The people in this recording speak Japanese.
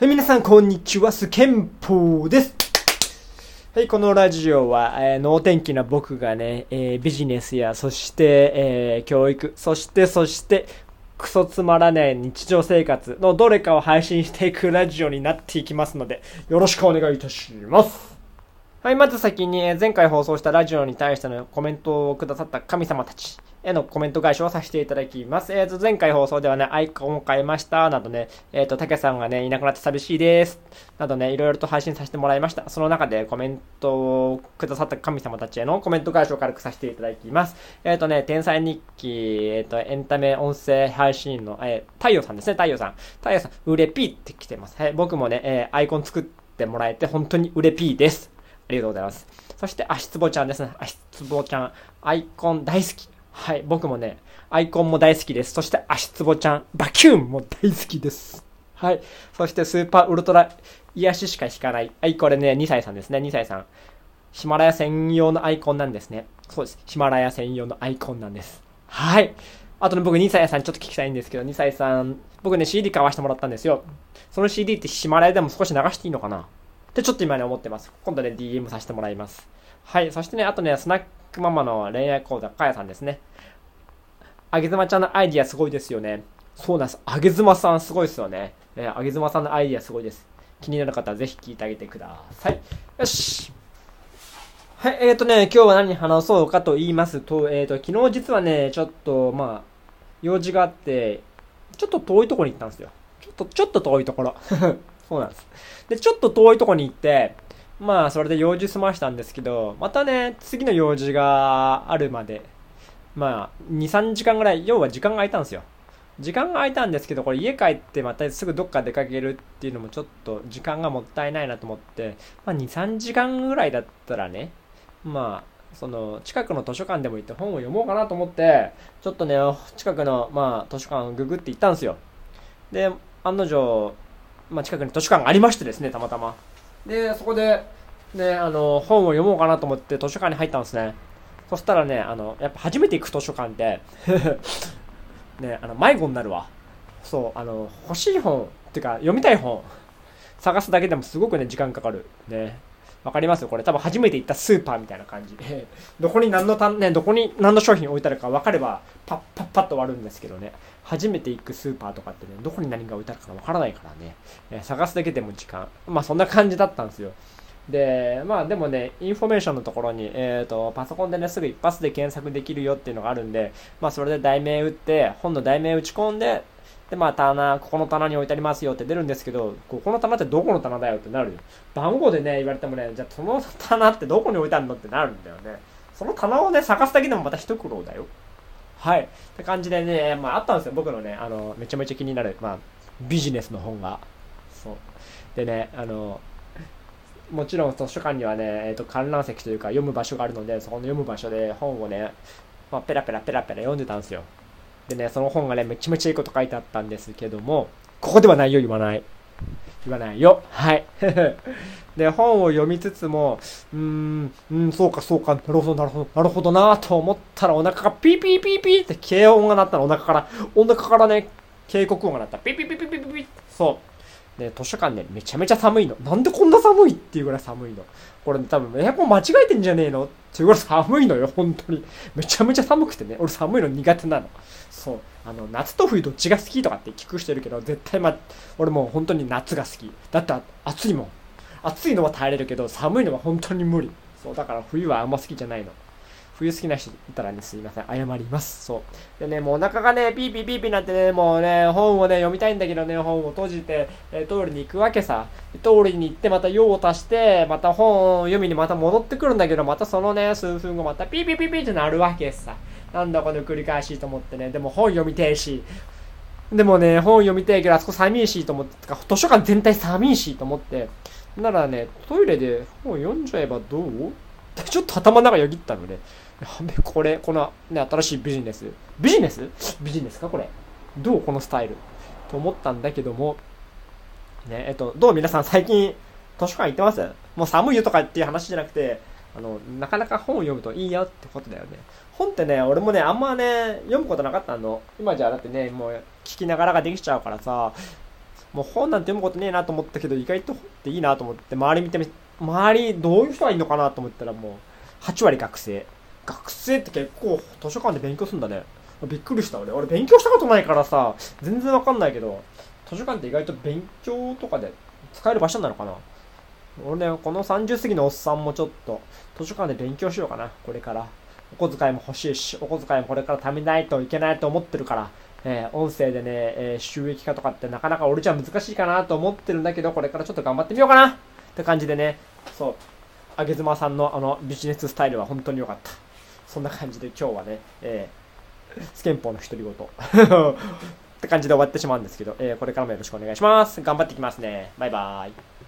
はい、皆さん、こんにちは。スケンポーです。はい、このラジオは、えー、能天気な僕がね、えービジネスや、そして、えー教育、そして、そして、クソつまらない日常生活のどれかを配信していくラジオになっていきますので、よろしくお願いいたします。はい、まず先に、え前回放送したラジオに対してのコメントをくださった神様たちへのコメント返しをさせていただきます。えーと、前回放送ではね、アイコンを変えました、などね、えっ、と、たけさんがね、いなくなって寂しいです、などね、いろいろと配信させてもらいました。その中でコメントをくださった神様たちへのコメント返しを軽くさせていただきます。えっ、とね、天才日記、えっ、と、エンタメ音声配信の、えー、太陽さんですね、太陽さん。太陽さん、うれぴーって来てます。はい、僕もね、えーアイコン作ってもらえて、本当にうれぴーです。ありがとうございます。そして、足つぼちゃんですね。足つぼちゃん、アイコン大好き。はい、僕もね、アイコンも大好きです。そして、足つぼちゃん、バキューンも大好きです。はい。そして、スーパーウルトラ癒ししか引かない。はい、これね、2歳さんですね、2歳さん。ヒマラヤ専用のアイコンなんですね。そうです。ヒマラヤ専用のアイコンなんです。はい。あとね、僕、2歳さんちょっと聞きたいんですけど、2歳さん、僕ね、CD 買わしてもらったんですよ。その CD ってヒマラヤでも少し流していいのかな？ってちょっと今ね思ってます。今度ね DM させてもらいます。はい。そしてね、あとね、スナックママの恋愛講座、かやさんですね。あげずまちゃんのアイディアすごいですよね。そうなんです。あげずまさんすごいですよね。えーあげずまさんのアイディアすごいです。気になる方はぜひ聞いてあげてください。よし。はい、えーとね、今日は何話そうかと言いますと、えーと、昨日実はね、ちょっと、まあ、用事があって、ちょっと遠いところに行ったんですよ。ちょっと、ちょっと遠いところ。そうなんです。で、ちょっと遠いところに行って、まあ、それで用事済ましたんですけど、またね、次の用事があるまで、まあ、2、3時間ぐらい、要は時間が空いたんですよ。時間が空いたんですけど、これ家帰ってまたすぐどっか出かけるっていうのもちょっと時間がもったいないなと思って、まあ、2、3時間ぐらいだったらね、まあ、その、近くの図書館でも行って本を読もうかなと思って、ちょっとね、近くの、まあ、図書館をググって行ったんですよ。で、案の定、まあ、近くに図書館がありましてですね、たまたま。で、そこで、ね、あの、本を読もうかなと思って図書館に入ったんですね。そしたらね、あの、やっぱ初めて行く図書館って、ね、あの、迷子になるわ。そう、あの、欲しい本、っていうか、読みたい本、探すだけでもすごくね、時間かかる。ね。わかりますこれ。多分初めて行ったスーパーみたいな感じで、どこに何のた、ね、どこに何の商品置いてあるか分かれば、パッパッパッと終わるんですけどね、初めて行くスーパーとかってね、どこに何が置いてあるか分からないからね、え探すだけでも時間、まあそんな感じだったんですよ。で、まあでもね、インフォメーションのところに、えっ、と、パソコンでね、すぐ一発で検索できるよっていうのがあるんで、まあそれで題名打って、本の題名打ち込んで、で、まあ棚、ここの棚に置いてありますよって出るんですけど、ここの棚ってどこの棚だよってなるよ。番号でね、言われてもね、じゃあその棚ってどこに置いてあるのってなるんだよね。その棚をね、探すだけでもまた一苦労だよ。はい。って感じでね、まああったんですよ。僕のね、あの、めちゃめちゃ気になる、まあ、ビジネスの本が。そう。でね、あの、もちろん図書館にはね、えっ、と、観覧席というか読む場所があるので、そこの読む場所で本をね、まあ、ペラペラペラペラ読んでたんですよ。でね、その本がね、めちゃめちゃいいこと書いてあったんですけども、ここではないよ言わない。言わないよ。はい。で、本を読みつつも、うーん、うん、そうかそうか、なるほどなるほど、なるほどなと思ったらお腹がピーピーピーピーって軽音が鳴ったの、お腹から、お腹からね、警告音が鳴った。ピピーピーピーピーピーピーそう。で、図書館ね、めちゃめちゃ寒いの。なんでこんな寒いっていうぐらい寒いの。これ、ね、多分エアコン間違えてんじゃねえの？っていうぐらい寒いのよ、本当に。めちゃめちゃ寒くてね、俺寒いの苦手なの。そう。あの、夏と冬どっちが好きとかって聞く人いるけど、絶対ま、俺もう本当に夏が好き。だって暑いもん。暑いのは耐えれるけど、寒いのは本当に無理。そう、だから冬はあんま好きじゃないの。冬好きな人いたらね、すいません。謝ります。そう。でね、もうお腹がね、ピーピーピーピーなってね、もうね、本をね、読みたいんだけどね、本を閉じて、えー、トイレに行くわけさ。トイレに行って、また用を足して、また本を読みにまた戻ってくるんだけど、またそのね、数分後またピーピーピーピーってなるわけさ。なんだこの繰り返しと思ってね、でも本読みてえし、でもね、本読みてえけど、あそこ寒いしと思って、か図書館全体寒いしと思って、ならね、トイレで本読んじゃえばどう？ちょっと頭の中よぎったのね。やべ、これ、このね、新しいビジネス。ビジネス？ビジネスかこれ。どうこのスタイル？と思ったんだけども、ね、えっと、どう皆さん最近図書館行ってます？もう寒いよとかっていう話じゃなくて、あの、なかなか本を読むといいよってことだよね。本ってね、俺もね、あんまね、読むことなかったの。今じゃだってね、もう聞きながらができちゃうからさ、もう本なんて読むことねえなと思ったけど、意外と本っていいなと思って、周り見てみ、周りどういう人がいるのかなと思ったらもう、8割学生。学生って結構図書館で勉強するんだね。びっくりした俺。俺勉強したことないからさ、全然わかんないけど、図書館って意外と勉強とかで使える場所なのかな俺ね、この30過ぎのおっさんもちょっと図書館で勉強しようかな、これから。お小遣いも欲しいし、お小遣いもこれから貯めないといけないと思ってるから、えー、音声でね、えー、収益化とかってなかなか俺じゃ難しいかなと思ってるんだけど、これからちょっと頑張ってみようかなって感じでね、そう、あげずまさんのあのビジネススタイルは本当に良かった。そんな感じで今日はね、えー、スケンポの独り言 って感じで終わってしまうんですけど、えー、これからもよろしくお願いします。頑張っていきますね。バイバーイ。